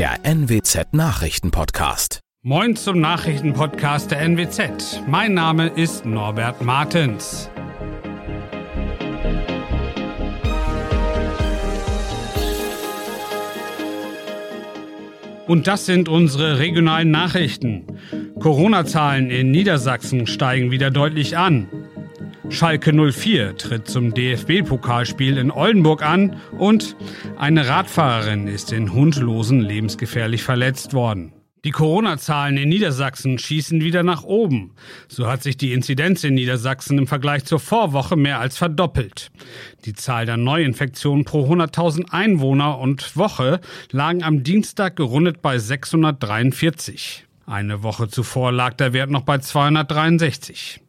der NWZ Nachrichtenpodcast. Moin zum Nachrichtenpodcast der NWZ. Mein Name ist Norbert Martens. Und das sind unsere regionalen Nachrichten. Corona-Zahlen in Niedersachsen steigen wieder deutlich an. Schalke 04 tritt zum DFB-Pokalspiel in Oldenburg an und eine Radfahrerin ist in Hundlosen lebensgefährlich verletzt worden. Die Corona-Zahlen in Niedersachsen schießen wieder nach oben. So hat sich die Inzidenz in Niedersachsen im Vergleich zur Vorwoche mehr als verdoppelt. Die Zahl der Neuinfektionen pro 100.000 Einwohner und Woche lagen am Dienstag gerundet bei 643. Eine Woche zuvor lag der Wert noch bei 263.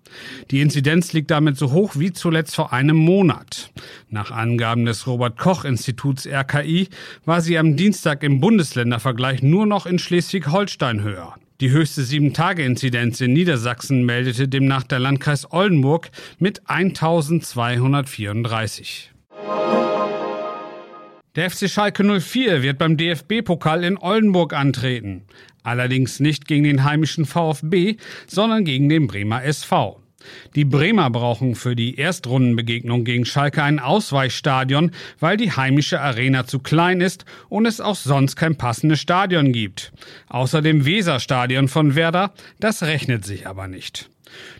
Die Inzidenz liegt damit so hoch wie zuletzt vor einem Monat. Nach Angaben des Robert Koch Instituts RKI war sie am Dienstag im Bundesländervergleich nur noch in Schleswig-Holstein höher. Die höchste 7-Tage-Inzidenz in Niedersachsen meldete demnach der Landkreis Oldenburg mit 1234. Der FC Schalke 04 wird beim DFB-Pokal in Oldenburg antreten. Allerdings nicht gegen den heimischen VfB, sondern gegen den Bremer SV. Die Bremer brauchen für die Erstrundenbegegnung gegen Schalke ein Ausweichstadion, weil die heimische Arena zu klein ist und es auch sonst kein passendes Stadion gibt. Außer dem Weserstadion von Werder, das rechnet sich aber nicht.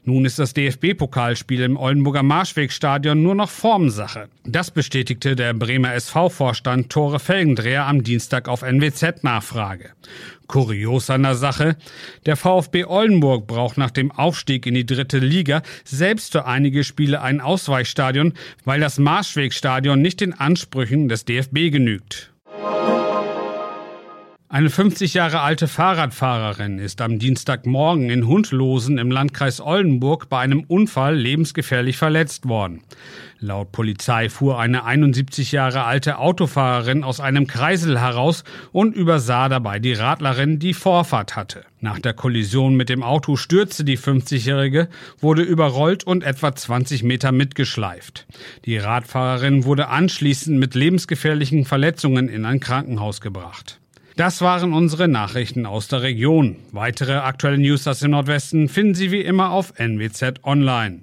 Nun ist das DFB-Pokalspiel im Oldenburger Marschwegstadion nur noch Formsache. Das bestätigte der Bremer SV-Vorstand Tore Felgendreher am Dienstag auf NWZ-Nachfrage. Kurios an der Sache, der VfB Oldenburg braucht nach dem Aufstieg in die dritte Liga selbst für einige Spiele ein Ausweichstadion, weil das Marschwegstadion nicht den Ansprüchen des DFB genügt. Eine 50 Jahre alte Fahrradfahrerin ist am Dienstagmorgen in Hundlosen im Landkreis Oldenburg bei einem Unfall lebensgefährlich verletzt worden. Laut Polizei fuhr eine 71 Jahre alte Autofahrerin aus einem Kreisel heraus und übersah dabei die Radlerin, die Vorfahrt hatte. Nach der Kollision mit dem Auto stürzte die 50-Jährige, wurde überrollt und etwa 20 Meter mitgeschleift. Die Radfahrerin wurde anschließend mit lebensgefährlichen Verletzungen in ein Krankenhaus gebracht. Das waren unsere Nachrichten aus der Region. Weitere aktuelle News aus dem Nordwesten finden Sie wie immer auf NWZ Online.